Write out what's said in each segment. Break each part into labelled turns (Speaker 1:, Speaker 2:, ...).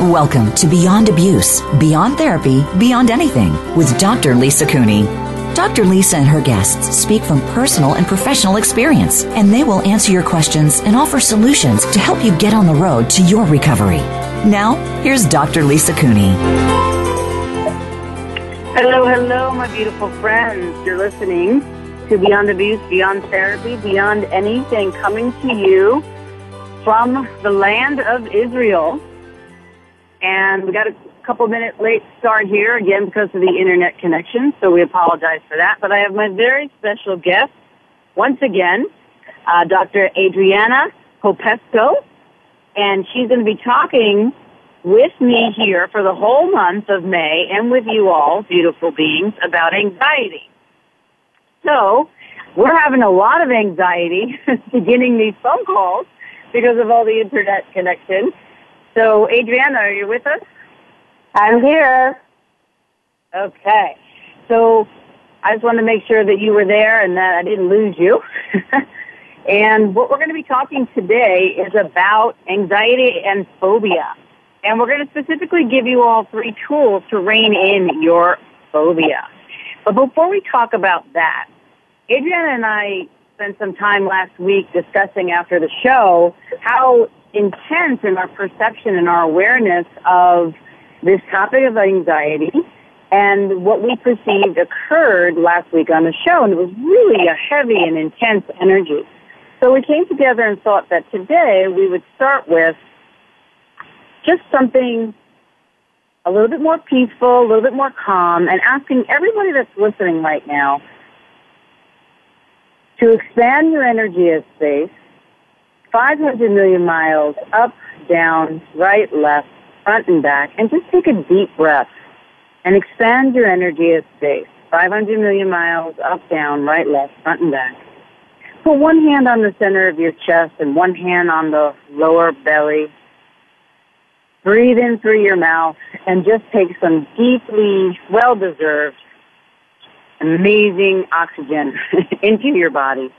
Speaker 1: Welcome to Beyond Abuse, Beyond Therapy, Beyond Anything with Dr. Lisa Cooney. Dr. Lisa and her guests speak from personal and professional experience, and they will answer your questions and offer solutions to help you get on the road to your recovery. Now, here's Dr. Lisa Cooney.
Speaker 2: Hello, hello, my beautiful friends. You're listening to Beyond Abuse, Beyond Therapy, Beyond Anything, coming to you from the land of Israel and we got a couple minute late start here again because of the internet connection, so we apologize for that. But I have my very special guest once again, uh, Dr. Adriana Popescu, and she's going to be talking with me here for the whole month of May and with you all, beautiful beings, about anxiety. So, we're having a lot of anxiety beginning these phone calls because of all the internet connection. So, Adriana, are you with us?
Speaker 3: I'm here.
Speaker 2: Okay. So, I just want to make sure that you were there and that I didn't lose you. and what we're going to be talking today is about anxiety and phobia. And we're going to specifically give you all three tools to rein in your phobia. But before we talk about that, Adriana and I spent some time last week discussing after the show how intense in our perception and our awareness of this topic of anxiety and what we perceived occurred last week on the show, and it was really a heavy and intense energy. So we came together and thought that today we would start with just something a little bit more peaceful, a little bit more calm, and asking everybody that's listening right now to expand your energy space 500 million miles up, down, right, left, front and back, and just take a deep breath and expand your energy as space. 500 million miles up, down, right, left, front and back. Put one hand on the center of your chest and one hand on the lower belly. Breathe in through your mouth and just take some deeply, well deserved, amazing oxygen into your body.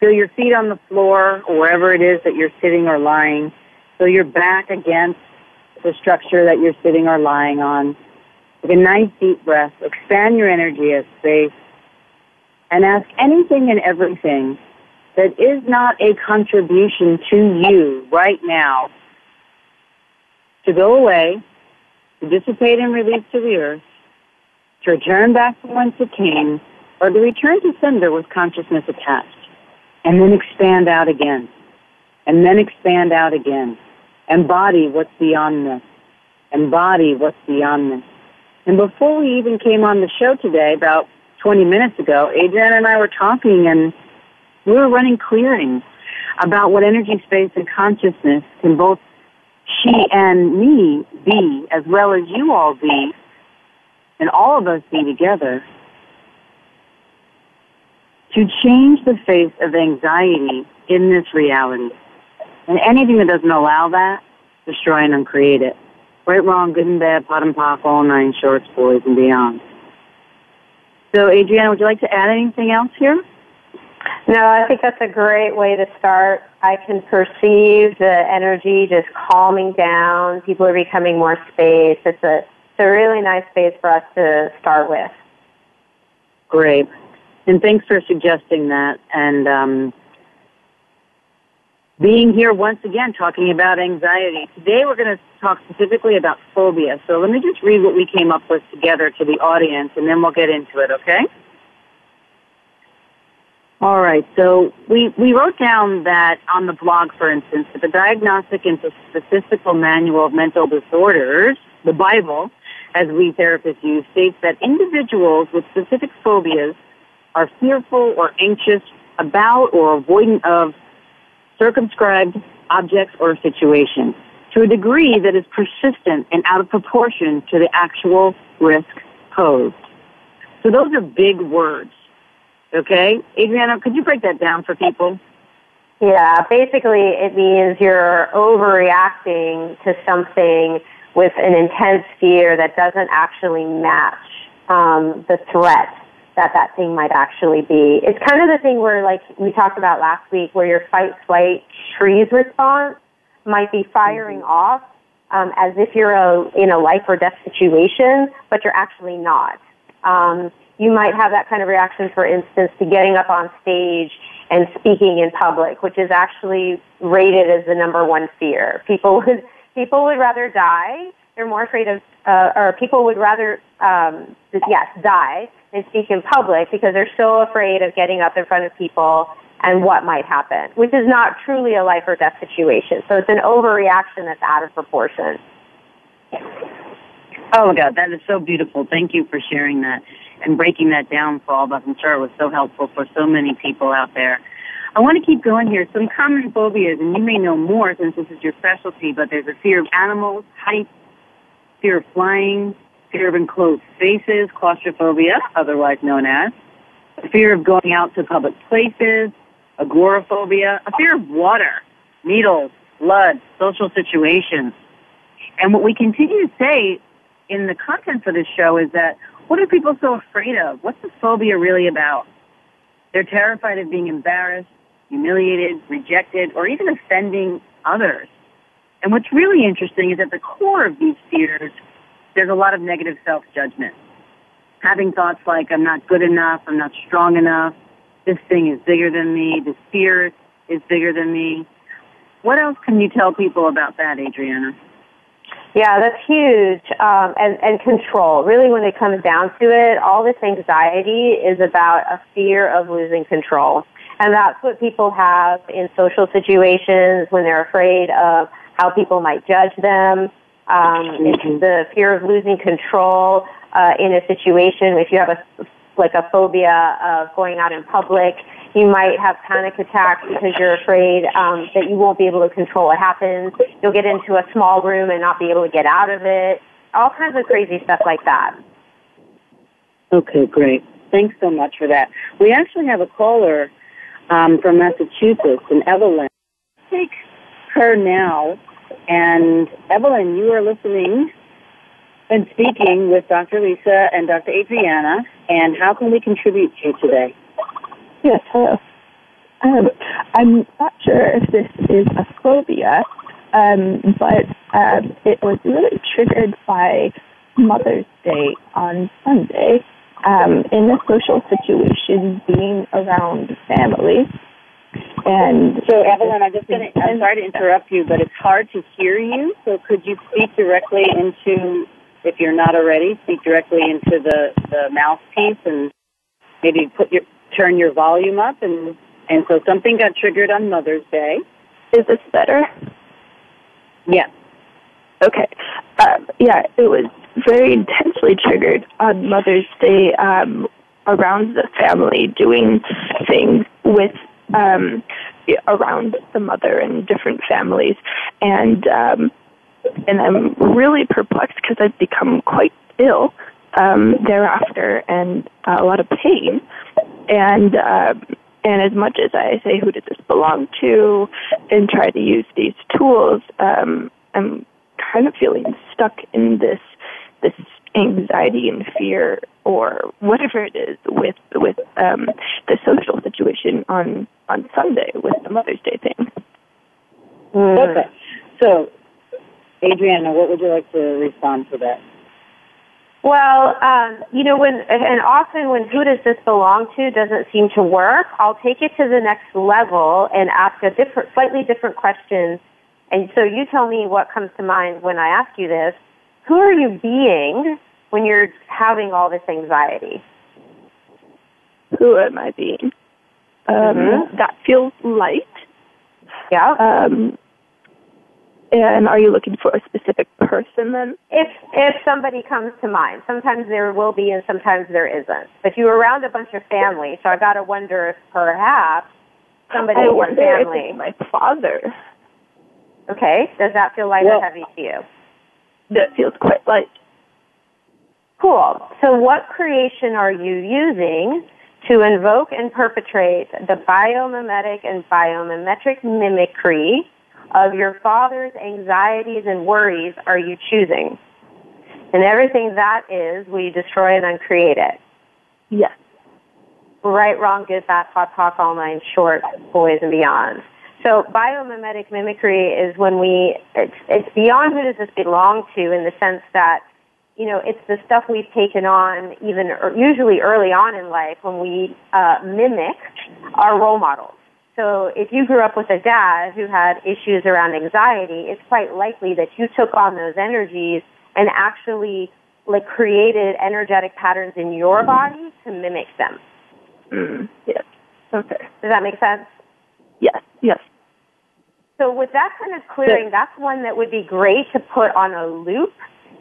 Speaker 2: Feel your feet on the floor or wherever it is that you're sitting or lying. Feel your back against the structure that you're sitting or lying on. Take a nice deep breath. Expand your energy as space. And ask anything and everything that is not a contribution to you right now to go away, to dissipate and release to the earth, to return back from whence it came, or to return to sender with consciousness attached and then expand out again, and then expand out again. Embody what's beyond this. Embody what's beyond this. And before we even came on the show today, about 20 minutes ago, Adrienne and I were talking and we were running clearings about what energy, space, and consciousness can both she and me be, as well as you all be, and all of us be together to change the face of anxiety in this reality. And anything that doesn't allow that, destroy and uncreate it. Right, wrong, good and bad, POD and POC, all nine shorts, boys, and beyond. So, Adriana, would you like to add anything else here?
Speaker 3: No, I think that's a great way to start. I can perceive the energy just calming down. People are becoming more space. It's a, it's a really nice space for us to start with.
Speaker 2: Great. And thanks for suggesting that. And um, being here once again talking about anxiety. Today we're going to talk specifically about phobia. So let me just read what we came up with together to the audience and then we'll get into it, okay? All right. So we, we wrote down that on the blog, for instance, that the Diagnostic and Statistical Manual of Mental Disorders, the Bible, as we therapists use, states that individuals with specific phobias are fearful or anxious about or avoidant of circumscribed objects or situations to a degree that is persistent and out of proportion to the actual risk posed. So those are big words. Okay? Adriana, could you break that down for people?
Speaker 3: Yeah, basically it means you're overreacting to something with an intense fear that doesn't actually match um, the threat that that thing might actually be. It's kind of the thing where, like we talked about last week, where your fight, flight, freeze response might be firing mm-hmm. off um, as if you're a, in a life or death situation, but you're actually not. Um, you might have that kind of reaction, for instance, to getting up on stage and speaking in public, which is actually rated as the number one fear. People would people would rather die. They're more afraid of, uh, or people would rather, um, yes, die than speak in public because they're so afraid of getting up in front of people and what might happen, which is not truly a life or death situation. So it's an overreaction that's out of proportion.
Speaker 2: Oh my God, that is so beautiful. Thank you for sharing that and breaking that down for all of us. I'm sure it was so helpful for so many people out there. I want to keep going here. Some common phobias, and you may know more since this is your specialty, but there's a fear of animals, heights, fear of flying, fear of enclosed spaces, claustrophobia, otherwise known as, a fear of going out to public places, agoraphobia, a fear of water, needles, blood, social situations. And what we continue to say in the content for this show is that what are people so afraid of? What's the phobia really about? They're terrified of being embarrassed, humiliated, rejected, or even offending others. And what's really interesting is at the core of these fears, there's a lot of negative self-judgment. Having thoughts like, I'm not good enough, I'm not strong enough, this thing is bigger than me, this fear is bigger than me. What else can you tell people about that, Adriana?
Speaker 3: Yeah, that's huge. Um, and, and control. Really, when it comes down to it, all this anxiety is about a fear of losing control. And that's what people have in social situations when they're afraid of how people might judge them. Um, mm-hmm. the fear of losing control uh, in a situation. If you have a like a phobia of going out in public, you might have panic attacks because you're afraid um, that you won't be able to control what happens. You'll get into a small room and not be able to get out of it. All kinds of crazy stuff like that.
Speaker 2: Okay, great. Thanks so much for that. We actually have a caller um, from Massachusetts, and Evelyn. Take her now. And Evelyn, you are listening and speaking with Dr. Lisa and Dr. Adriana. And how can we contribute to you today?
Speaker 4: Yes, hello. Um, I'm not sure if this is a phobia, um, but um, it was really triggered by Mother's Day on Sunday um, in a social situation being around family. And
Speaker 2: so, Evelyn, I'm just going to, I'm sorry to interrupt you, but it's hard to hear you. So, could you speak directly into, if you're not already, speak directly into the, the mouthpiece and maybe put your turn your volume up and and so something got triggered on Mother's Day.
Speaker 4: Is this better?
Speaker 2: Yes.
Speaker 4: Okay. Um, yeah, it was very intensely triggered on Mother's Day um, around the family doing things with um, around the mother and different families, and um, and I'm really perplexed because I've become quite ill um, thereafter and uh, a lot of pain. And uh, and as much as I say, who did this belong to, and try to use these tools, um, I'm kind of feeling stuck in this this anxiety and fear or whatever it is with with um, the social situation on on Sunday with the Mother's Day thing.
Speaker 2: Mm. Okay, so Adriana, what would you like to respond to that?
Speaker 3: Well, um, you know, when and often when who does this belong to doesn't seem to work, I'll take it to the next level and ask a different, slightly different question. And so you tell me what comes to mind when I ask you this. Who are you being when you're having all this anxiety?
Speaker 4: Who am I being? Um,
Speaker 3: Mhm.
Speaker 4: That feels light.
Speaker 3: Yeah.
Speaker 4: Um, and are you looking for a specific person then?
Speaker 3: if if somebody comes to mind, sometimes there will be and sometimes there isn't. But you were around a bunch of family, so I got to wonder if perhaps somebody
Speaker 4: I
Speaker 3: in your family.
Speaker 4: my father.
Speaker 3: Okay, does that feel light
Speaker 2: Well-
Speaker 3: or heavy to you?
Speaker 4: That feels quite light.
Speaker 3: Cool. So, what creation are you using to invoke and perpetrate the biomimetic and biomimetric mimicry of your father's anxieties and worries are you choosing? And everything that is, we destroy and uncreate it?
Speaker 4: Yes.
Speaker 3: right, wrong, good, bad, hot, talk, all nine, short, boys, and beyond. So biomimetic mimicry is when we, it's, it's beyond who does this belong to in the sense that, you know, it's the stuff we've taken on even, or usually early on in life when we uh, mimic our role models. So if you grew up with a dad who had issues around anxiety, it's quite likely that you took on those energies and actually like created energetic patterns in your body to mimic them.
Speaker 4: Mm, yes. Okay.
Speaker 3: Does that make sense?
Speaker 4: Yes. Yes.
Speaker 3: So with that kind of clearing, that's one that would be great to put on a loop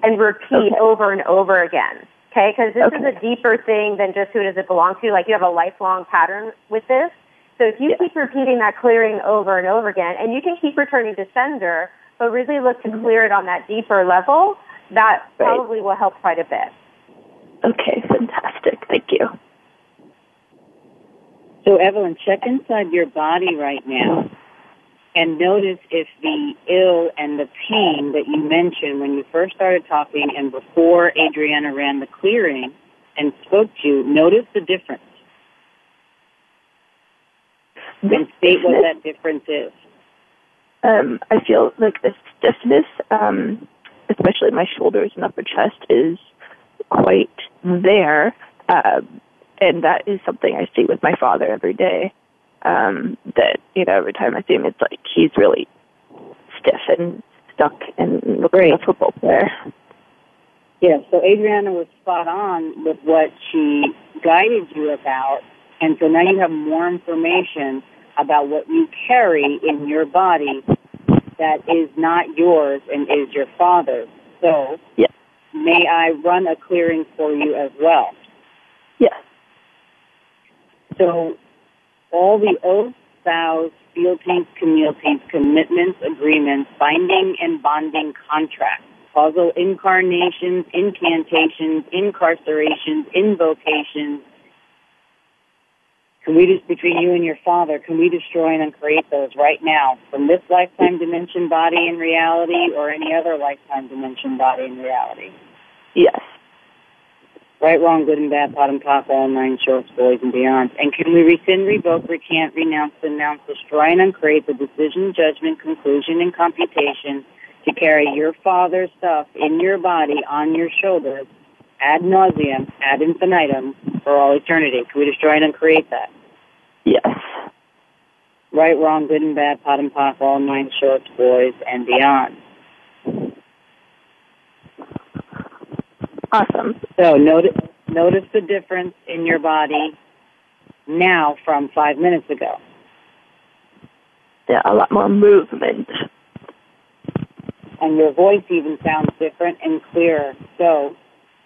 Speaker 3: and repeat
Speaker 4: Okay.
Speaker 3: over and over again. Okay, because this is a deeper thing than just who does it belong to. Like you have a lifelong pattern with this. So if you
Speaker 4: Yeah.
Speaker 3: keep repeating that clearing over and over again, and you can keep returning to sender, but really look to mm-hmm. clear it on that deeper level, that
Speaker 4: Right.
Speaker 3: probably will help quite a bit.
Speaker 4: Okay. Fantastic. Thank you.
Speaker 2: So, Evelyn, check inside your body right now and notice if the ill and the pain that you mentioned when you first started talking and before Adriana ran the clearing and spoke to you, notice the difference and state what that difference is.
Speaker 4: Um, I feel like the stiffness, um, especially my shoulders and upper chest, is quite there. Um, and that is something I see with my father every day. Um, that, you know, every time I see him, it's like he's really stiff and stuck and looks like a football player.
Speaker 2: Yeah, so Adriana was spot on with what she guided you about, and so now you have more information about what you carry in your body that is not yours and is your father's. So,
Speaker 4: Yeah.
Speaker 2: may I run a clearing for you as well?
Speaker 4: Yes.
Speaker 2: So, all the oaths, vows, fealties, communities, commitments, agreements, binding and bonding contracts, causal incarnations, incantations, incarcerations, invocations. Can we just, between you and your father, can we destroy and uncreate those right now from this lifetime dimension body in reality or any other lifetime dimension body in reality?
Speaker 4: Yes.
Speaker 2: Right, wrong, good and bad, bottom, top, all nine shorts, boys and beyond. And can we rescind, revoke, recant, renounce, denounce, destroy, and uncreate the decision, judgment, conclusion, and computation to carry your father's stuff in your body on your shoulders ad nauseum, ad infinitum, for all eternity? Can we destroy and uncreate that?
Speaker 4: Yes.
Speaker 2: Right, wrong, good and bad, POD and POC, all nine shorts, boys and beyond.
Speaker 4: Awesome.
Speaker 2: So notice, notice the difference in your body now from five minutes ago.
Speaker 4: Yeah, a lot more movement.
Speaker 2: and your voice even sounds different and clearer. So,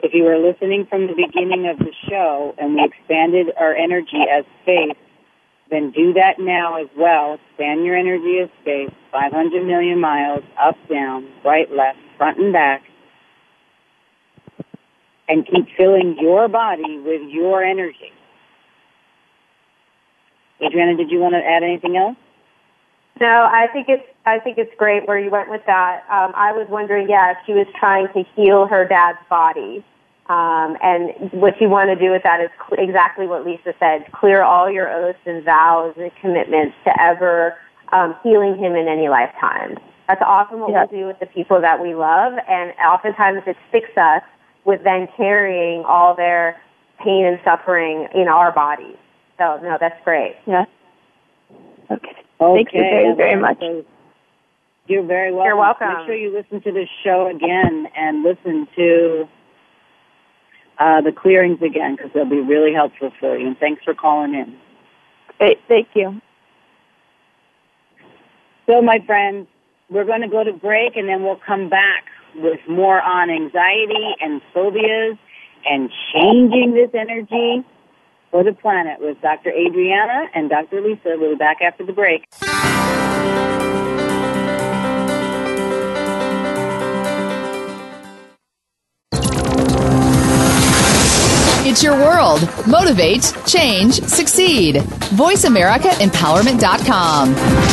Speaker 2: if you were listening from the beginning of the show and we expanded our energy as space, then do that now as well. Expand your energy as space, 500 million miles, up, down, right, left, front, and back. And keep filling your body with your energy. Adriana, did you want to add anything else?
Speaker 3: No, I think it's I think it's great where you went with that. Um, I was wondering, yeah, if she was trying to heal her dad's body, um, and what you want to do with that is cl- exactly what Lisa said: clear all your oaths and vows and commitments to ever um, healing him in any lifetime. That's often what
Speaker 4: Yeah.
Speaker 3: we do with the people that we love, and oftentimes it sticks us with then carrying all their pain and suffering in our bodies. So no, that's great.
Speaker 4: Yeah. Okay. Thank you very, very much.
Speaker 2: You're very welcome.
Speaker 3: You're welcome.
Speaker 2: Make sure you listen to this show again and listen to uh, the clearings again because they'll be really helpful for you. And thanks for calling in.
Speaker 4: Great, thank you.
Speaker 2: So, my friends, we're going to go to break and then we'll come back with more on anxiety and phobias and changing this energy for the planet with Dr. Adriana and Dr. Lisa. We'll be back after the break.
Speaker 5: It's your world. Motivate, change, succeed. VoiceAmericaEmpowerment.com.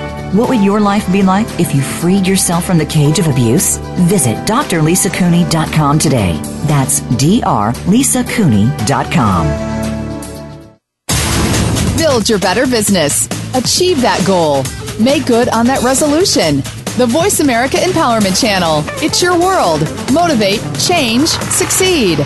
Speaker 1: What would your life be like if you freed yourself from the cage of abuse? Visit drlisacooney.com today. That's drlisacooney.com.
Speaker 5: Build your better business. Achieve that goal. Make good on that resolution. The Voice America Empowerment Channel. It's your world. Motivate, change, succeed.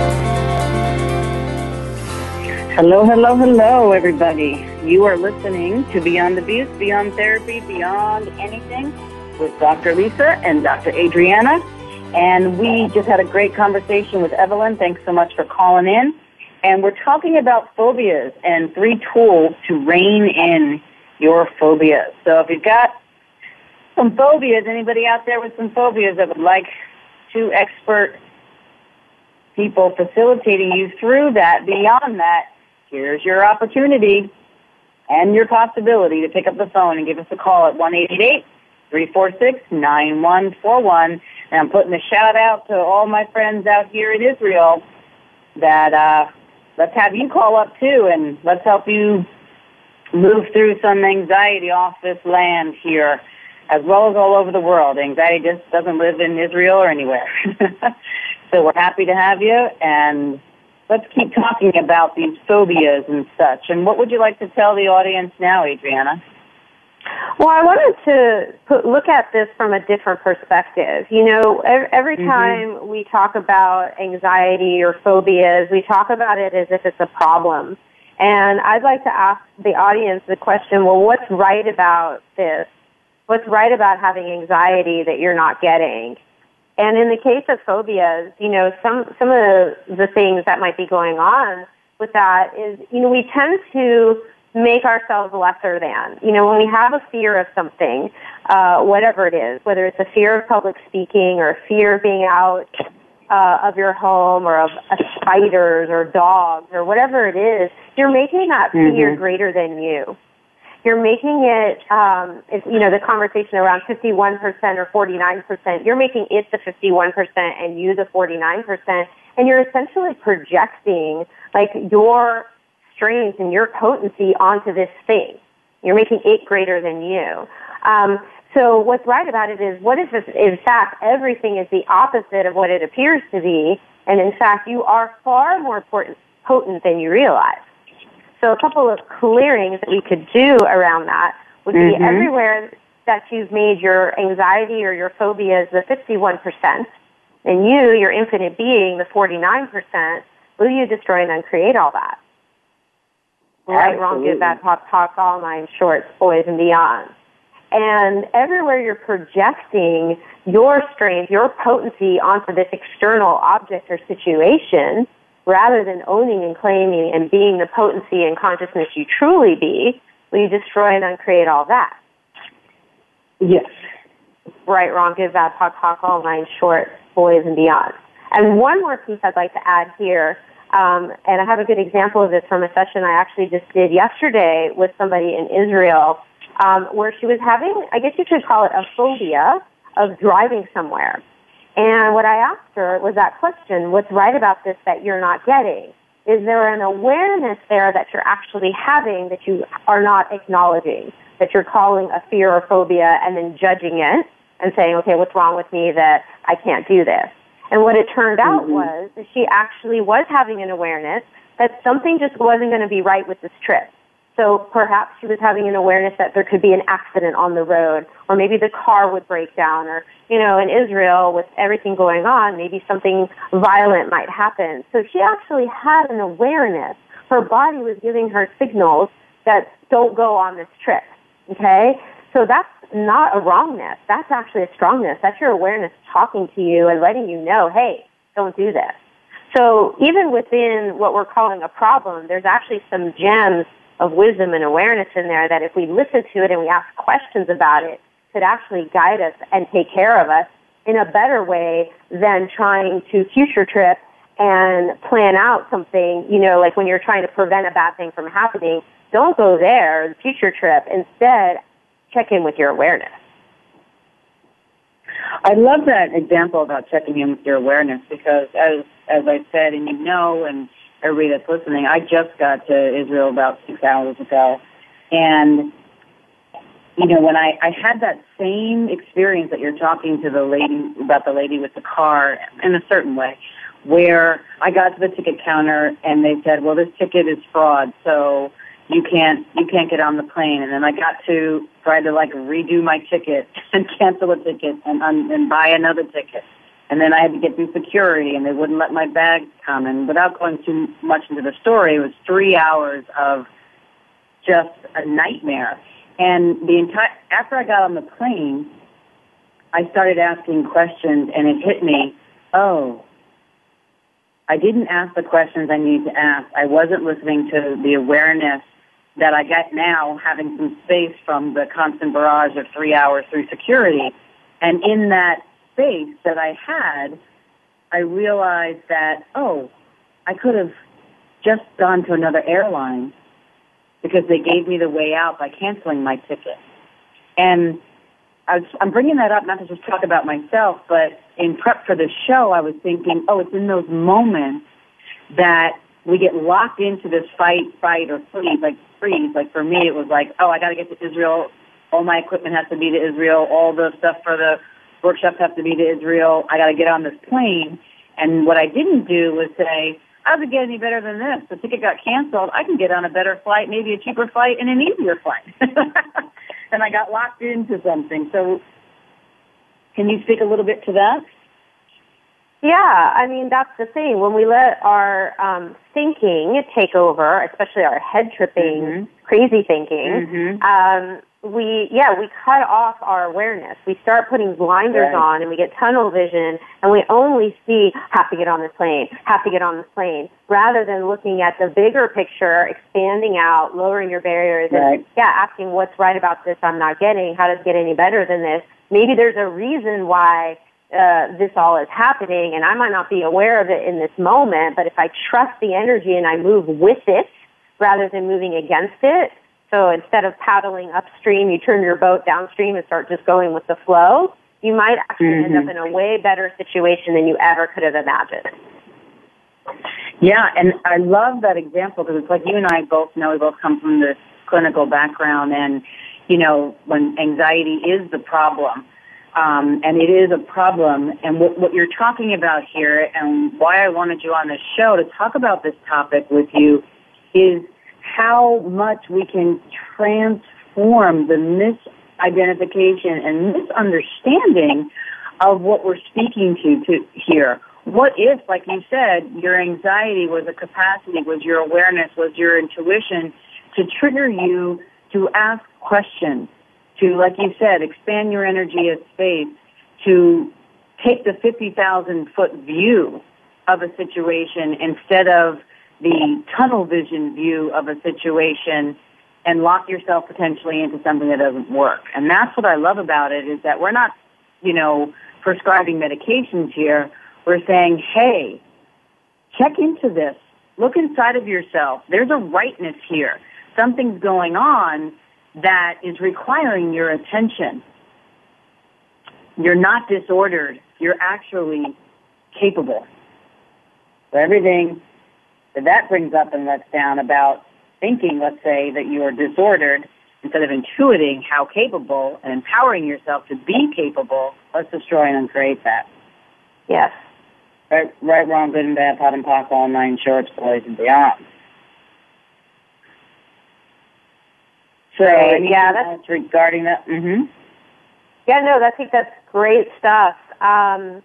Speaker 2: Hello, hello, hello, everybody. You are listening to Beyond Abuse, Beyond Therapy, Beyond Anything with Dr. Lisa and Dr. Adriana. And we just had a great conversation with Evelyn. Thanks so much for calling in. And we're talking about phobias and three tools to rein in your phobias. So if you've got some phobias, anybody out there with some phobias that would like two expert people facilitating you through that, beyond that, here's your opportunity and your possibility to pick up the phone and give us a call at 1-888-346-9141. And I'm putting a shout out to all my friends out here in Israel that uh, let's have you call up too and let's help you move through some anxiety off this land here as well as all over the world. Anxiety just doesn't live in Israel or anywhere. so we're happy to have you and let's keep talking about these phobias and such. And what would you like to tell the audience now, Adriana?
Speaker 3: Well, I wanted to put, look at this from a different perspective. You know, every mm-hmm. time mm-hmm. we talk about anxiety or phobias, we talk about it as if it's a problem. And I'd like to ask the audience the question, well, what's right about this? What's right about having anxiety that you're not getting? And in the case of phobias, you know, some, some of the, things that might be going on with that is, you know, we tend to make ourselves lesser than. You know, when we have a fear of something, uh, whatever it is, whether it's a fear of public speaking or a fear of being out uh, of your home or of uh, spiders or dogs or whatever it is, you're making that fear mm-hmm. greater than you you're making it, um, you know, the conversation around 51% or 49%, you're making it the 51% and you the 49%, and you're essentially projecting, like, your strength and your potency onto this thing. You're making it greater than you. Um, so what's right about it is, what if, in fact, everything is the opposite of what it appears to be, and in fact, you are far more potent than you realize. So a couple of clearings that we could do around that would be mm-hmm. everywhere that you've made your anxiety or your phobias the 51%, and you, your infinite being, the 49%, will you destroy and uncreate all that? Right, wrong, good, bad, pop, talk, all nine shorts, boys, and beyond. And everywhere you're projecting your strength, your potency onto this external object or situation, rather than owning and claiming and being the potency and consciousness you truly be, will you destroy and uncreate all that?
Speaker 2: Yes.
Speaker 3: Right, wrong, good, bad, talk, talk, all nine short, boys and beyond. And one more piece I'd like to add here, um, and I have a good example of this from a session I actually just did yesterday with somebody in Israel, um, where she was having, I guess you could call it a phobia of driving somewhere. And what I asked her was that question, what's right about this that you're not getting? Is there an awareness there that you're actually having that you are not acknowledging? That you're calling a fear or phobia and then judging it and saying, okay, what's wrong with me that I can't do this? And what it turned out mm-hmm. was that she actually was having an awareness that something just wasn't going to be right with this trip. So perhaps she was having an awareness that there could be an accident on the road, or maybe the car would break down, or, you know, in Israel with everything going on, maybe something violent might happen. So she actually had an awareness. Her body was giving her signals that don't go on this trip. Okay? So that's not a wrongness. That's actually a strongness. That's your awareness talking to you and letting you know, hey, don't do this. So even within what we're calling a problem, there's actually some gems of wisdom and awareness in there that if we listen to it and we ask questions about it, could actually guide us and take care of us in a better way than trying to future trip and plan out something, you know, like when you're trying to prevent a bad thing from happening, don't go there, the future trip. Instead, check in with your awareness.
Speaker 2: I love that example about checking in with your awareness because as as I said and you know and everybody that's listening, I just got to Israel about six hours ago. And you know, when I, I had that same experience that you're talking to the lady about the lady with the car in a certain way, where I got to the ticket counter and they said, Well this ticket is fraud, so you can't you can't get on the plane. And then I got to try to like redo my ticket and cancel a ticket and and buy another ticket and then I had to get through security and they wouldn't let my bags come and without going too much into the story it was 3 hours of just a nightmare and the entire after I got on the plane I started asking questions and it hit me oh I didn't ask the questions I needed to ask. I wasn't listening to the awareness that I get now having some space from the constant barrage of three hours through security. And in that space that I had, I realized that, oh, I could have just gone to another airline because they gave me the way out by canceling my ticket. And I was, I'm bringing that up not to just talk about myself, but in prep for the show, I was thinking, oh, it's in those moments that we get locked into this fight, fight, or freeze. Like freeze. Like for me, it was like, oh, I got to get to Israel. All my equipment has to be to Israel. All the stuff for the workshops have to be to Israel. I got to get on this plane. And what I didn't do was say, how does it get any better than this? The ticket got canceled. I can get on a better flight, maybe a cheaper flight, and an easier flight. and I got locked into something. So, can you speak a little bit to that?
Speaker 3: Yeah, I mean that's the thing. When we let our um, thinking take over, especially our head tripping, mm-hmm. crazy thinking, mm-hmm. um, we yeah we cut off our awareness. We start putting blinders right. on, and we get tunnel vision, and we only see have to get on this plane, have to get on this plane, rather than looking at the bigger picture, expanding out, lowering your barriers, right. and yeah, asking what's right about this I'm not getting. How does it get any better than this? Maybe there's a reason why uh, this all is happening and I might not be aware of it in this moment, but if I trust the energy and I move with it rather than moving against it, so instead of paddling upstream, you turn your boat downstream and start just going with the flow, you might actually mm-hmm. end up mm-hmm. in a way better situation than you ever could have imagined.
Speaker 2: Yeah, and I love that example because it's like you and I both know we both come from this clinical background and, you know, when anxiety is the problem, um, and it is a problem. And what, what you're talking about here, and why I wanted you on this show to talk about this topic with you, is how much we can transform the misidentification and misunderstanding of what we're speaking to, to here. What if, like you said, your anxiety was a capacity, was your awareness, was your intuition to trigger you to ask questions, to, like you said, expand your energy of space to take the 50,000 foot view of a situation instead of the tunnel vision view of a situation and lock yourself potentially into something that doesn't work. And that's what I love about it is that we're not, you know, prescribing medications here. We're saying, hey, check into this. Look inside of yourself. There's a rightness here. Something's going on that is requiring your attention. You're not disordered. You're actually capable. So everything that that brings up and lets down about thinking, let's say, that you are disordered, instead of intuiting how capable and empowering yourself to be capable, let's destroy and uncreate that.
Speaker 3: Yes.
Speaker 2: Right, right, wrong, good and bad, POD and POC, all nine shorts, boys and beyond. So,
Speaker 3: Right, yeah, that's-
Speaker 2: regarding that. Mm-hmm.
Speaker 3: Yeah, no, I think that's great stuff. Um,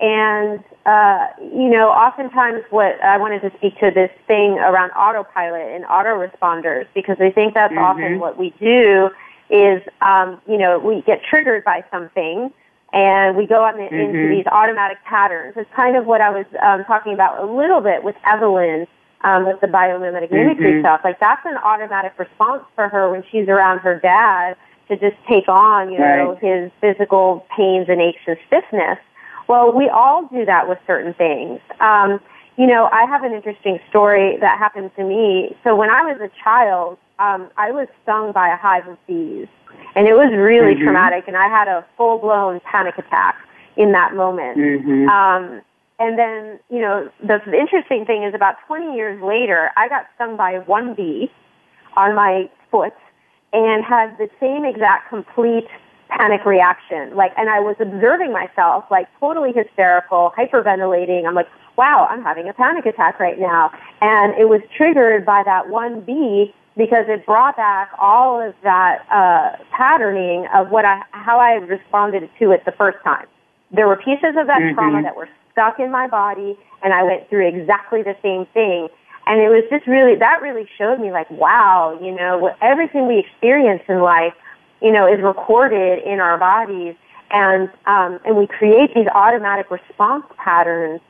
Speaker 3: and, uh, you know, oftentimes what I wanted to speak to this thing around autopilot and autoresponders because I think that's
Speaker 2: Mhm.
Speaker 3: often what we do is, um, you know, we get triggered by something and we go on the, into
Speaker 2: Mhm.
Speaker 3: these automatic patterns. It's kind of what I was um, talking about a little bit with Evelyn um, with the biomimetic mimicry
Speaker 2: Mhm.
Speaker 3: stuff. Like that's an automatic response for her when she's around her dad to just take on, you know,
Speaker 2: Right.
Speaker 3: his physical pains and aches and stiffness. Well, we all do that with certain things. Um, you know, I have an interesting story that happened to me. So when I was a child, um, I was stung by a hive of bees, and it was really
Speaker 2: Mhm.
Speaker 3: traumatic, and I had a full blown panic attack in that moment.
Speaker 2: Mm-hmm.
Speaker 3: Um, and then, you know, the interesting thing is about 20 years later, I got stung by one bee on my foot and had the same exact complete panic reaction. Like, and I was observing myself, like totally hysterical, hyperventilating. I'm like, wow, I'm having a panic attack right now. And it was triggered by that one bee because it brought back all of that uh, patterning of what I, how I responded to it the first time. There were pieces of that
Speaker 2: Mhm.
Speaker 3: trauma that were stuck in my body, and I went through exactly the same thing. And it was just really, that really showed me like, wow, you know, everything we experience in life, you know, is recorded in our bodies. And, um, and we create these automatic response patterns,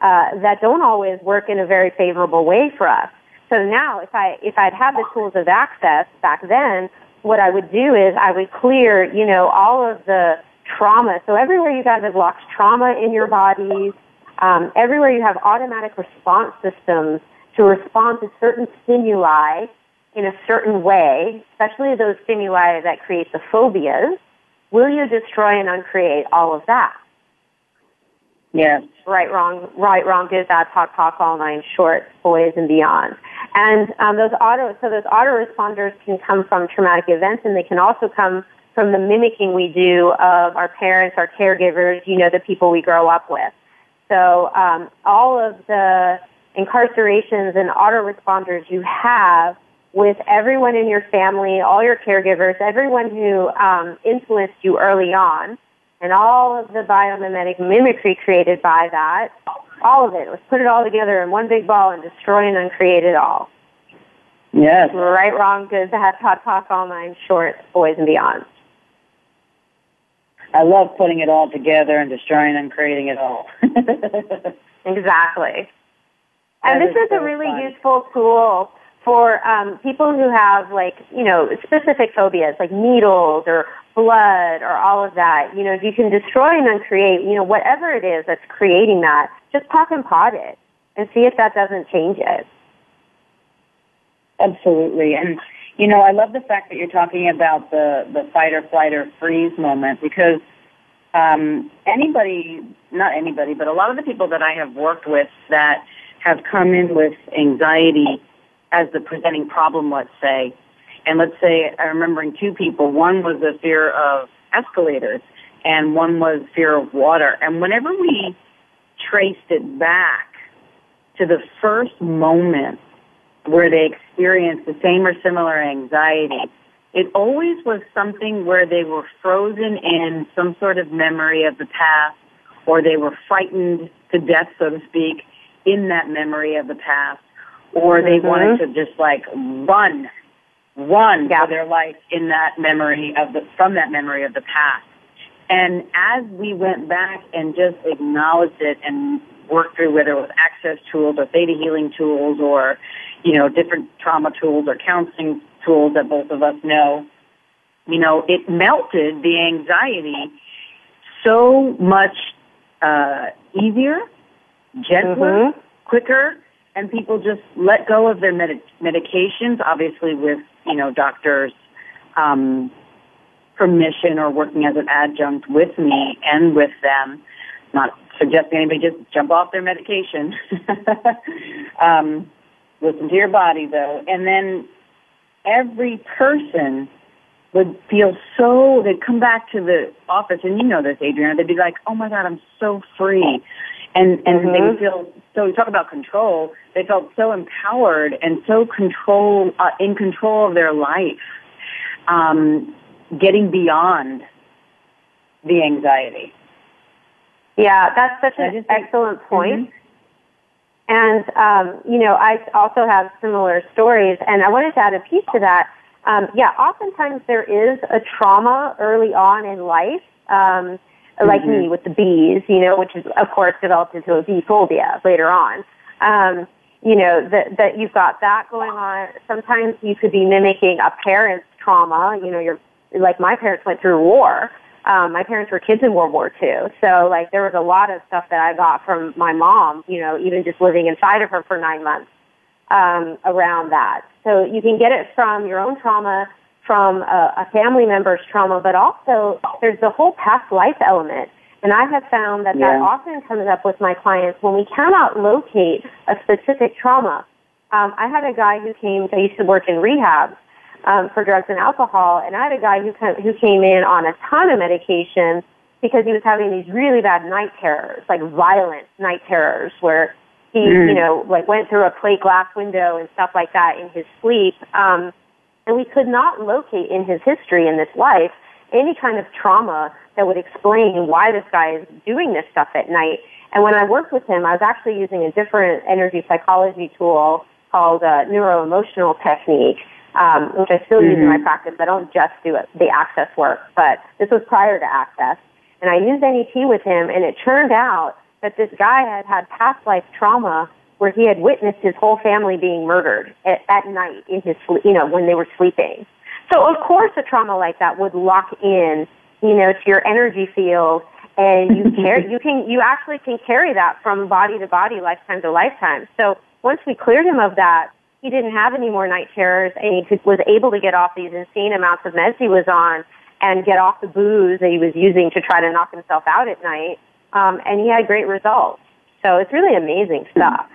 Speaker 3: uh, that don't always work in a very favorable way for us. So now if I, if I'd had the tools of access back then, what I would do is I would clear, you know, all of the trauma. So everywhere you guys have lost trauma in your bodies, um, everywhere you have automatic response systems to respond to certain stimuli in a certain way, especially those stimuli that create the phobias, will you destroy and uncreate all of that?
Speaker 2: Yes.
Speaker 3: Right, wrong, right, wrong, good, bad, talk, talk, all nine shorts, boys, and beyond. And um, those auto, so those autoresponders can come from traumatic events, and they can also come from the mimicking we do of our parents, our caregivers, you know, the people we grow up with. So um, all of the incarcerations and autoresponders you have with everyone in your family, all your caregivers, everyone who um, influenced you early on, and all of the biomimetic mimicry created by that, all of it. Let's put it all together in one big ball and destroy and uncreate it all.
Speaker 2: Yes.
Speaker 3: Right, wrong, good, bad, hot, talk, all nine, shorts, boys, and beyond.
Speaker 2: I love putting it all together and destroying and creating it all.
Speaker 3: Exactly. And
Speaker 2: That
Speaker 3: this
Speaker 2: is
Speaker 3: is a really
Speaker 2: fun.
Speaker 3: useful tool for um, people who have like, you know, specific phobias like needles or blood or all of that. You know, you can destroy and uncreate, you know, whatever it is that's creating that, just pop and pot it and see if that doesn't change it.
Speaker 2: Absolutely. And you know, I love the fact that you're talking about the the fight or flight or freeze moment because um, anybody, not anybody, but a lot of the people that I have worked with that have come in with anxiety as the presenting problem, let's say, and let's say I'm remembering two people. One was a fear of escalators, and one was fear of water. And whenever we traced it back to the first moment where they experienced the same or similar anxiety, it always was something where they were frozen in some sort of memory of the past or they were frightened to death, so to speak, in that memory of the past or they
Speaker 3: Mhm.
Speaker 2: wanted to just like run run
Speaker 3: Yeah.
Speaker 2: for their life in that memory of the from that memory of the past. And as we went back and just acknowledged it and worked through whether it was access tools or theta healing tools or, you know, different trauma tools or counseling tools that both of us know, you know, it melted the anxiety so much uh, easier, gentler, quicker, and people just let go of their medi- medications, obviously with, you know, doctors' um, permission or working as an adjunct with me and with them. Not suggesting anybody just jump off their medication. um, listen to your body though. And then every person would feel so, they'd come back to the office, and you know this, Adriana, they'd be like, oh my God, I'm so free. And, and they would feel, so we talk about control, they felt so empowered and so control, uh, in control of their life, um, getting beyond the anxiety.
Speaker 3: Yeah, that's such an excellent point. And, um, you know, I also have similar stories, and I wanted to add a piece to that. Um, yeah, oftentimes there is a trauma early on in life, um, like me with the bees, you know, which is, of course, developed into a bee phobia later on. Um, you know, that, that you've got that going on. Sometimes you could be mimicking a parent's trauma. You know, you're, like my parents went through war. Um, my parents were kids in World War II. So, like, there was a lot of stuff that I got from my mom, you know, even just living inside of her for nine months um, around that. So you can get it from your own trauma, from a, a family member's trauma, but also there's the whole past life element. And I have found that that often comes up with my clients when we cannot locate a specific trauma. Um, I had a guy who came, I used to work in rehab um, for drugs and alcohol, and I had a guy who, come, who came in on a ton of medication because he was having these really bad night terrors, like violent night terrors, where he, you know, like went through a plate glass window and stuff like that in his sleep. Um, and we could not locate in his history in this life any kind of trauma that would explain why this guy is doing this stuff at night. And when I worked with him, I was actually using a different energy psychology tool called uh, neuroemotional technique, um, which I still use in my practice. I don't just do it, the access work, but this was prior to access. And I used NET with him, and it turned out that this guy had had past life trauma where he had witnessed his whole family being murdered at, at night in his, sleep, you know, when they were sleeping. So of course, a trauma like that would lock in, you know, to your energy field, and you carry, you can, you actually can carry that from body to body, lifetime to lifetime. So once we cleared him of that, he didn't have any more night terrors, and he could, was able to get off these insane amounts of meds he was on, and get off the booze that he was using to try to knock himself out at night. Um, and he had great results. So it's really amazing stuff.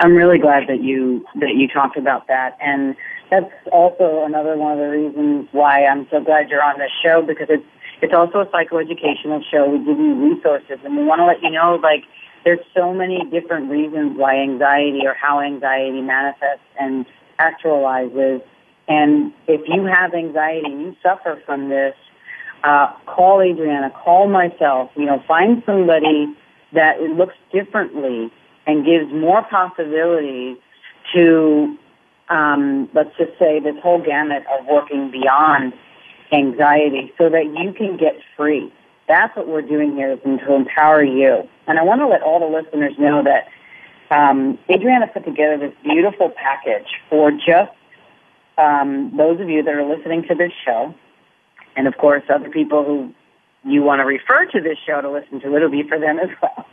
Speaker 2: I'm really glad that you that you talked about that, and that's also another one of the reasons why I'm so glad you're on this show because it's it's also a psychoeducational show. We give you resources, and we want to let you know like there's so many different reasons why anxiety or how anxiety manifests and actualizes. And if you have anxiety and you suffer from this, uh, call Adriana, call myself. You know, find somebody that looks differently and gives more possibilities to, um, let's just say, this whole gamut of working beyond anxiety so that you can get free. That's what we're doing here is to empower you. And I want to let all the listeners know that um, Adriana put together this beautiful package for just um, those of you that are listening to this show, and of course, other people who you want to refer to this show to listen to it will be for them as well.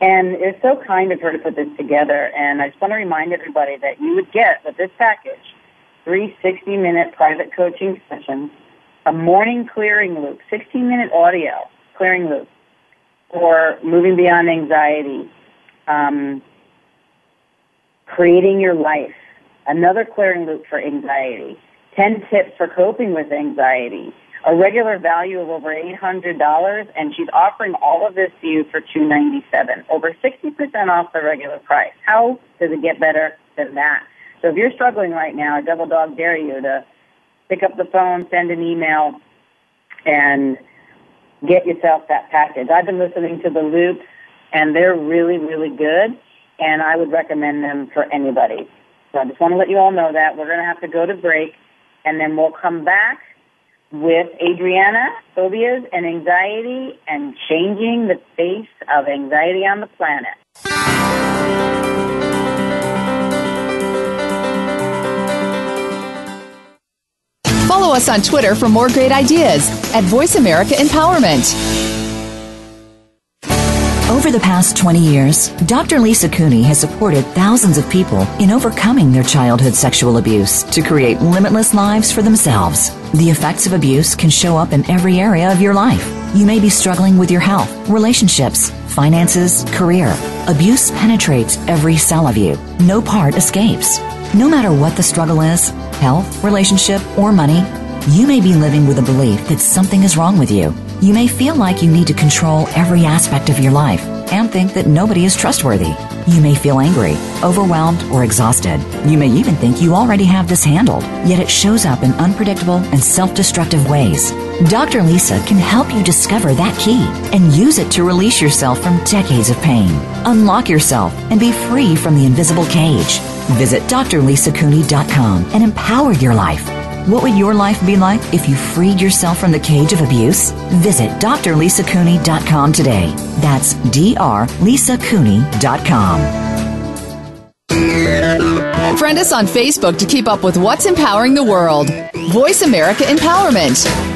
Speaker 2: And it's so kind of her to put this together. And I just want to remind everybody that you would get with this package three 60 minute private coaching sessions, a morning clearing loop, 16 minute audio clearing loop or moving beyond anxiety, um, creating your life, another clearing loop for anxiety, 10 tips for coping with anxiety, a regular value of over $800, and she's offering all of this to you for 297, over 60% off the regular price. How does it get better than that? So if you're struggling right now, I double dog dare you to pick up the phone, send an email, and get yourself that package. I've been listening to the loops, and they're really, really good, and I would recommend them for anybody So I just want to let you all know that we're going to have to go to break, and then we'll come back with Adriana, phobias and anxiety, and changing the face of anxiety on the planet.
Speaker 5: Follow us on Twitter for more great ideas at Voice America Empowerment.
Speaker 1: Over the past 20 years, Dr. Lisa Cooney has supported thousands of people in overcoming their childhood sexual abuse to create limitless lives for themselves. The effects of abuse can show up in every area of your life. You may be struggling with your health, relationships, finances, career. Abuse penetrates every cell of you. No part escapes. No matter what the struggle is, health, relationship, or money, you may be living with a belief that something is wrong with you. You may feel like you need to control every aspect of your life and think that nobody is trustworthy. You may feel angry, overwhelmed, or exhausted. You may even think you already have this handled, yet it shows up in unpredictable and self destructive ways. Dr. Lisa can help you discover that key and use it to release yourself from decades of pain. Unlock yourself and be free from the invisible cage. Visit drlisacooney.com and empower your life what would your life be like if you freed yourself from the cage of abuse? Visit drlisacooney.com today. That's drlisacooney.com.
Speaker 5: Friend us on Facebook to keep up with what's empowering the world. Voice America Empowerment.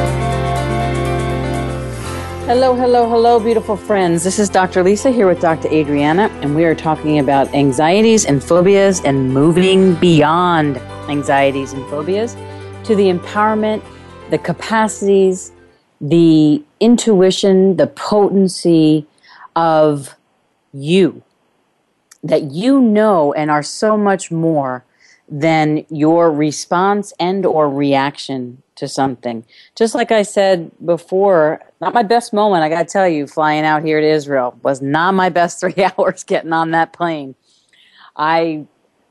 Speaker 6: Hello, hello, hello, beautiful friends. This is Dr. Lisa here with Dr. Adriana, and we are talking about anxieties and phobias and moving beyond anxieties and phobias to the empowerment, the capacities, the intuition, the potency of you. That you know and are so much more than your response and or reaction to something. Just like I said before, not my best moment, I got to tell you, flying out here to Israel was not my best 3 hours getting on that plane. I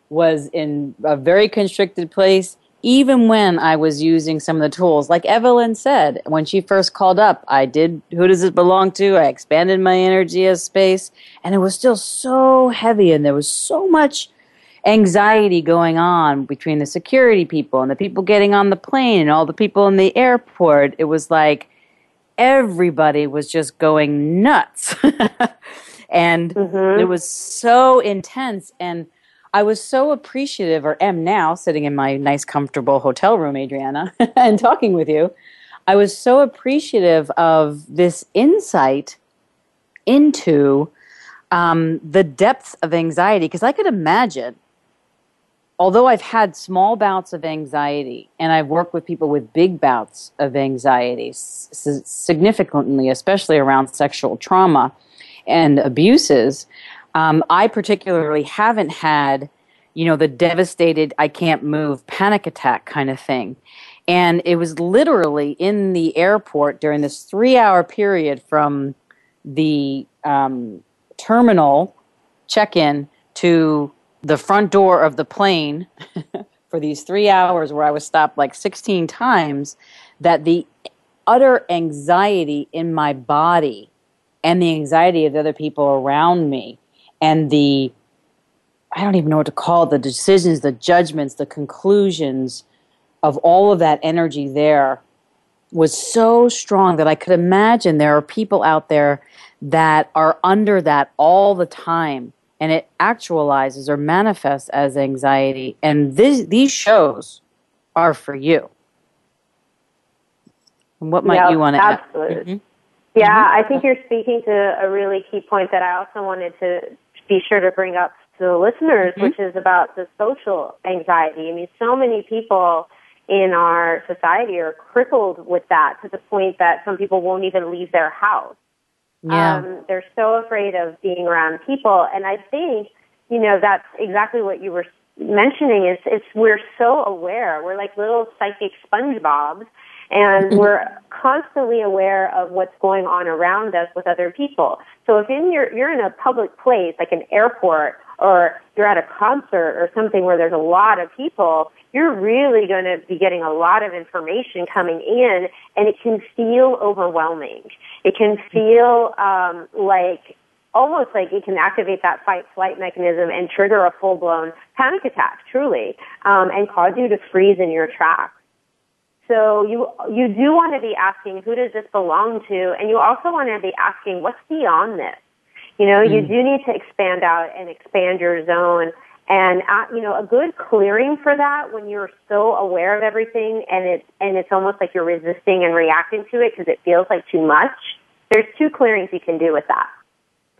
Speaker 6: was in a very constricted place even when I was using some of the tools, like Evelyn said, when she first called up, I did who does it belong to? I expanded my energy as space, and it was still so heavy, and there was so much anxiety going on between the security people and the people getting on the plane and all the people in the airport. It was like everybody was just going nuts. and mm-hmm. it was so intense. And I was so appreciative, or am now, sitting in my nice, comfortable hotel room, Adriana, and talking with you. I was so appreciative of this insight into um, the depth of anxiety because I could imagine although I've had small bouts of anxiety and I've worked with people with big bouts of anxiety significantly, especially around sexual trauma and abuses, um, I particularly haven't had, you know, the devastated, I can't move panic attack kind of thing. And it was literally in the airport during this three hour period from the um, terminal check in to the front door of the plane for these three hours where I was stopped like 16 times that the utter anxiety in my body and the anxiety of the other people around me and the I don't even know what to call it, the decisions, the judgments, the conclusions of all of that energy there was so strong that I could imagine there are people out there that are under that all the time and it actualizes or manifests as anxiety. And this, these shows are for you. And what might
Speaker 3: yep,
Speaker 6: you want to
Speaker 3: absolutely. add? Mm-hmm. Yeah, mm-hmm. I think you're speaking to a really key point that I also wanted to be sure to bring up to the listeners, mm-hmm. which is about the social anxiety. I mean, so many people in our society are crippled with that to the point that some people won't even leave their house. Yeah. Um, they're so afraid of being around people. And I think you know, that's exactly what you were mentioning is it's we're so aware. We're like little psychic SpongeBobs and we're constantly aware of what's going on around us with other people. So if in your you're in a public place like an airport or you're at a concert or something where there's a lot of people, you're really going to be getting a lot of information coming in and it can feel overwhelming. It can feel um, like almost like it can activate that fight flight mechanism and trigger a full blown panic attack, truly, um, and cause you to freeze in your tracks. So you you do want to be asking who does this belong to, and you also want to be asking what's beyond this. You know, mm. you do need to expand out and expand your zone. And uh, you know, a good clearing for that when you're so aware of everything, and it's and it's almost like you're resisting and reacting to it because it feels like too much. There's two clearings you can do with that.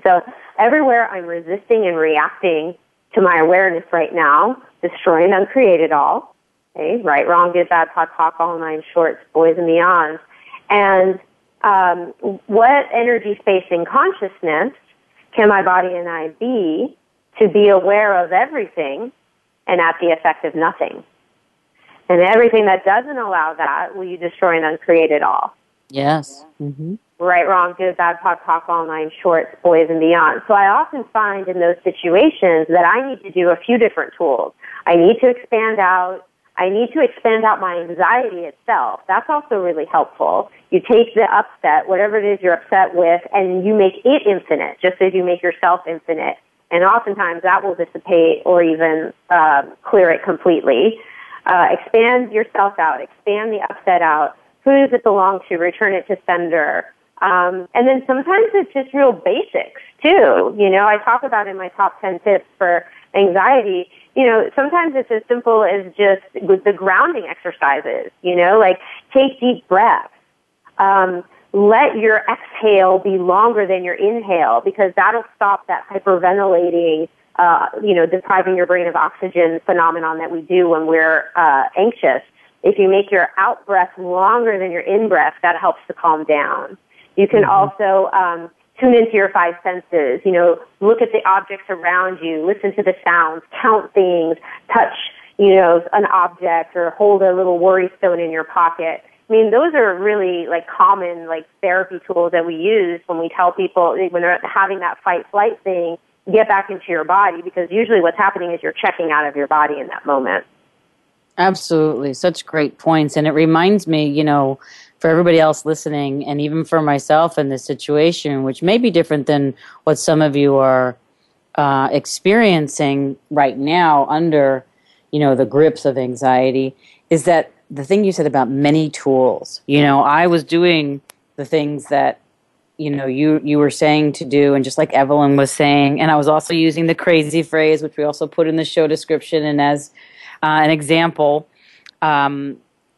Speaker 3: So everywhere I'm resisting and reacting to my awareness right now, destroying and uncreate it all. Okay, right, wrong, good, bad, POD, POC, all nine shorts, boys and beyonds. And um, what energy space in consciousness can my body and I be to be aware of everything and at the effect of nothing? And everything that doesn't allow that, will you destroy and uncreate it all?
Speaker 6: Yes. Mm-hmm
Speaker 3: right, wrong, good, bad, POD, POC, all nine shorts, boys and beyond. So I often find in those situations that I need to do a few different tools. I need to expand out. I need to expand out my anxiety itself. That's also really helpful. You take the upset, whatever it is you're upset with, and you make it infinite, just as you make yourself infinite. And oftentimes that will dissipate or even uh, clear it completely. Uh, expand yourself out, expand the upset out. Who does it belong to? Return it to sender um, and then sometimes it's just real basics too. You know, I talk about in my top 10 tips for anxiety, you know, sometimes it's as simple as just with the grounding exercises, you know, like take deep breaths. Um, let your exhale be longer than your inhale because that'll stop that hyperventilating, uh, you know, depriving your brain of oxygen phenomenon that we do when we're uh, anxious. If you make your out breath longer than your in breath, that helps to calm down. You can mm-hmm. also um, tune into your five senses. You know, look at the objects around you, listen to the sounds, count things, touch, you know, an object, or hold a little worry stone in your pocket. I mean, those are really like common like therapy tools that we use when we tell people when they're having that fight flight thing, get back into your body because usually what's happening is you're checking out of your body in that moment.
Speaker 6: Absolutely. Such great points. And it reminds me, you know, for everybody else listening, and even for myself in this situation, which may be different than what some of you are uh, experiencing right now under, you know, the grips of anxiety, is that the thing you said about many tools. You know, I was doing the things that you know you you were saying to do and just like evelyn was saying and i was also using the crazy phrase which we also put in the show description and as uh, an example um,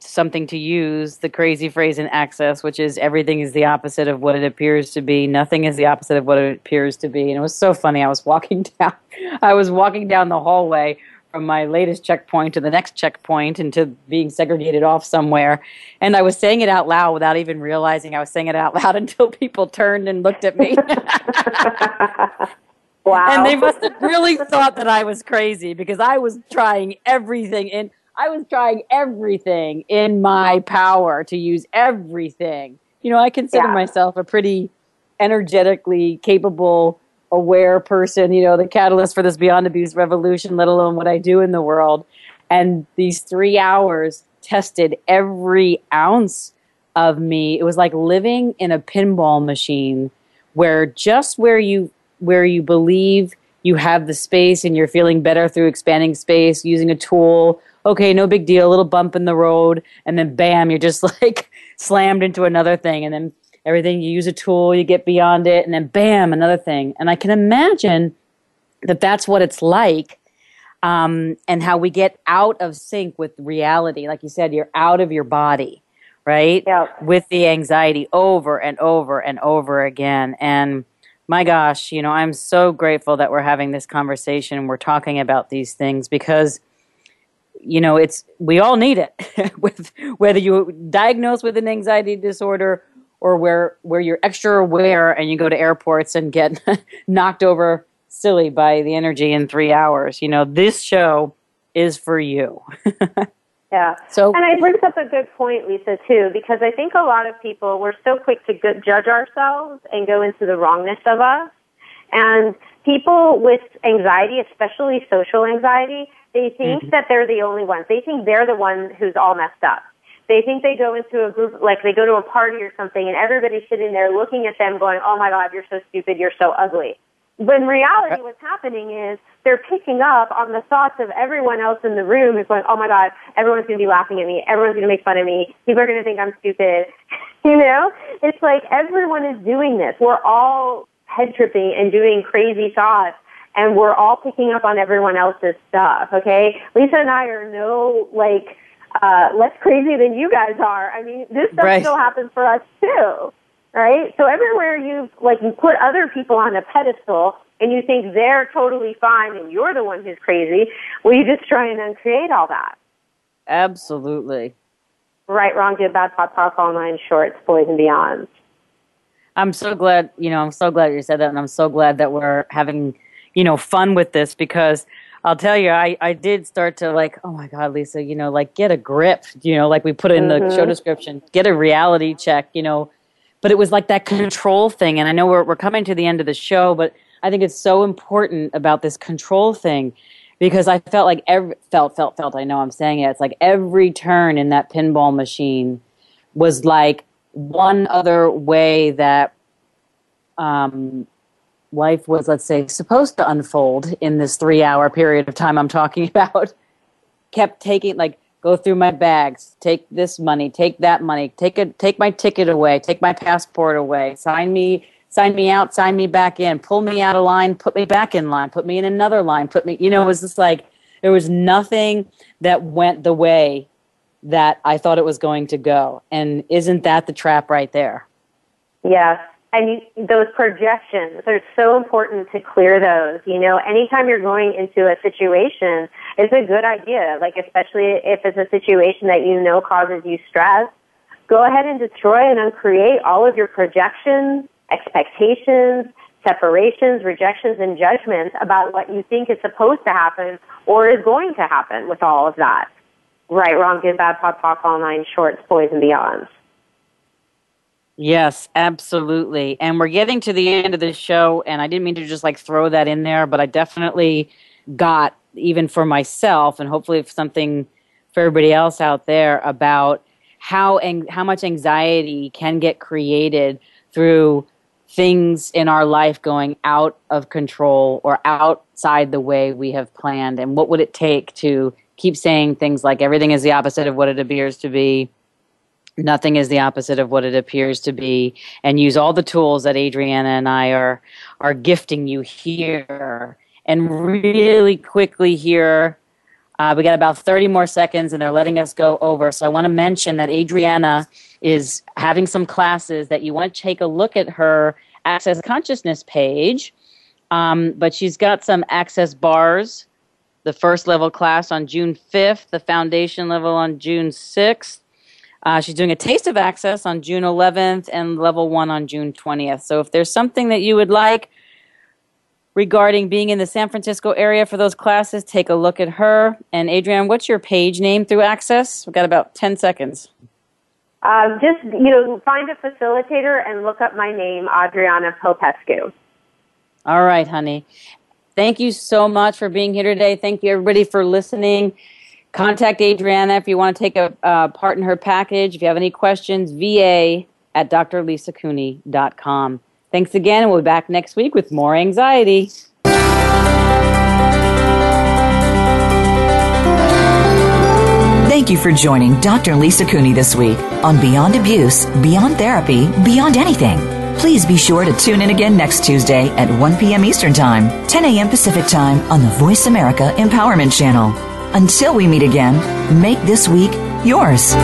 Speaker 6: something to use the crazy phrase in access, which is everything is the opposite of what it appears to be. Nothing is the opposite of what it appears to be. And it was so funny. I was walking down, I was walking down the hallway from my latest checkpoint to the next checkpoint into being segregated off somewhere. And I was saying it out loud without even realizing I was saying it out loud until people turned and looked at me.
Speaker 3: wow.
Speaker 6: And they must have really thought that I was crazy because I was trying everything in I was trying everything in my power to use everything. You know, I consider yeah. myself a pretty energetically capable, aware person, you know, the catalyst for this beyond abuse revolution, let alone what I do in the world. And these three hours tested every ounce of me. It was like living in a pinball machine where just where you where you believe you have the space and you're feeling better through expanding space using a tool okay, no big deal, a little bump in the road, and then bam, you're just like slammed into another thing, and then everything you use a tool, you get beyond it, and then bam, another thing. And I can imagine that that's what it's like. Um, and how we get out of sync with reality. Like you said, you're out of your body, right?
Speaker 3: Yeah.
Speaker 6: With the anxiety over and over and over again. And my gosh, you know, I'm so grateful that we're having this conversation. We're talking about these things because – you know, it's we all need it. with whether you diagnose with an anxiety disorder or where where you're extra aware and you go to airports and get knocked over silly by the energy in three hours. You know, this show is for you.
Speaker 3: yeah. So, and it brings up a good point, Lisa, too, because I think a lot of people we're so quick to judge ourselves and go into the wrongness of us, and people with anxiety, especially social anxiety, they think mm-hmm. that they're the only ones. They think they're the one who's all messed up. They think they go into a group, like they go to a party or something, and everybody's sitting there looking at them, going, "Oh my God, you're so stupid, you're so ugly." When reality, uh, what's happening is they're picking up on the thoughts of everyone else in the room is going, oh my God, everyone's going to be laughing at me. Everyone's going to make fun of me. People are going to think I'm stupid. you know? It's like everyone is doing this. We're all head tripping and doing crazy thoughts and we're all picking up on everyone else's stuff, okay? Lisa and I are no, like, uh, less crazy than you guys are. I mean, this stuff right. still happens for us too right? So everywhere you like you put other people on a pedestal and you think they're totally fine and you're the one who's crazy, well, you just try and uncreate all that.
Speaker 6: Absolutely.
Speaker 3: Right, wrong, good, bad, POD, POC, all nine shorts, boys and beyonds.
Speaker 6: I'm so glad, you know, I'm so glad you said that, and I'm so glad that we're having, you know, fun with this because I'll tell you, I, I did start to like, oh my God, Lisa, you know, like get a grip, you know, like we put in mm-hmm. the show description, get a reality check, you know, but it was like that control thing. And I know we're, we're coming to the end of the show, but I think it's so important about this control thing because I felt like every, felt, felt, felt, I know I'm saying it. It's like every turn in that pinball machine was like one other way that um, life was, let's say, supposed to unfold in this three hour period of time I'm talking about. Kept taking, like, go through my bags, take this money, take that money, take a take my ticket away, take my passport away, sign me sign me out, sign me back in, pull me out of line, put me back in line, put me in another line, put me you know, it was just like there was nothing that went the way that I thought it was going to go. And isn't that the trap right there?
Speaker 3: Yes, and you, those projections are so important to clear those. You know, anytime you're going into a situation, it's a good idea. Like, especially if it's a situation that you know causes you stress, go ahead and destroy and uncreate all of your projections, expectations, separations, rejections, and judgments about what you think is supposed to happen or is going to happen with all of that. Right, wrong, good, bad, POD, POC, all nine shorts, boys, and beyonds.
Speaker 6: Yes, absolutely. And we're getting to the end of the show, and I didn't mean to just like throw that in there, but I definitely got, even for myself, and hopefully something for everybody else out there, about how ang- how much anxiety can get created through things in our life going out of control or outside the way we have planned, and what would it take to keep saying things like everything is the opposite of what it appears to be nothing is the opposite of what it appears to be. And use all the tools that adriana and i are are gifting you here. And really quickly here uh, we got about 30 more seconds and they're letting us go over. So i want to mention that adriana is having some classes that you want to take a look at her access consciousness page. Um, but she's got some access bars. The first level class on june 5th the foundation level on june 6th uh, she's doing a taste of access on June 11th and level one on June 20th. So if there's something that you would like regarding being in the San Francisco area for those classes, take a look at her. And Adrienne, what's your page name through Access? We've got about 10 seconds.
Speaker 3: Um, just, you know, find a facilitator and look up my name, Adriana Popescu.
Speaker 6: All right, honey. Thank you so much for being here today. Thank you, everybody, for listening. Contact Adriana if you want to take a uh, part in her package. If you have any questions, va at drlisacooney.com. Thanks again, and we'll be back next week with more anxiety.
Speaker 1: Thank you for joining Dr. Lisa Cooney this week on Beyond Abuse, Beyond Therapy, Beyond Anything. Please be sure to tune in again next Tuesday at 1 p.m. Eastern Time, 10 a.m. Pacific Time on the Voice America Empowerment Channel. Until we meet again, make this week yours.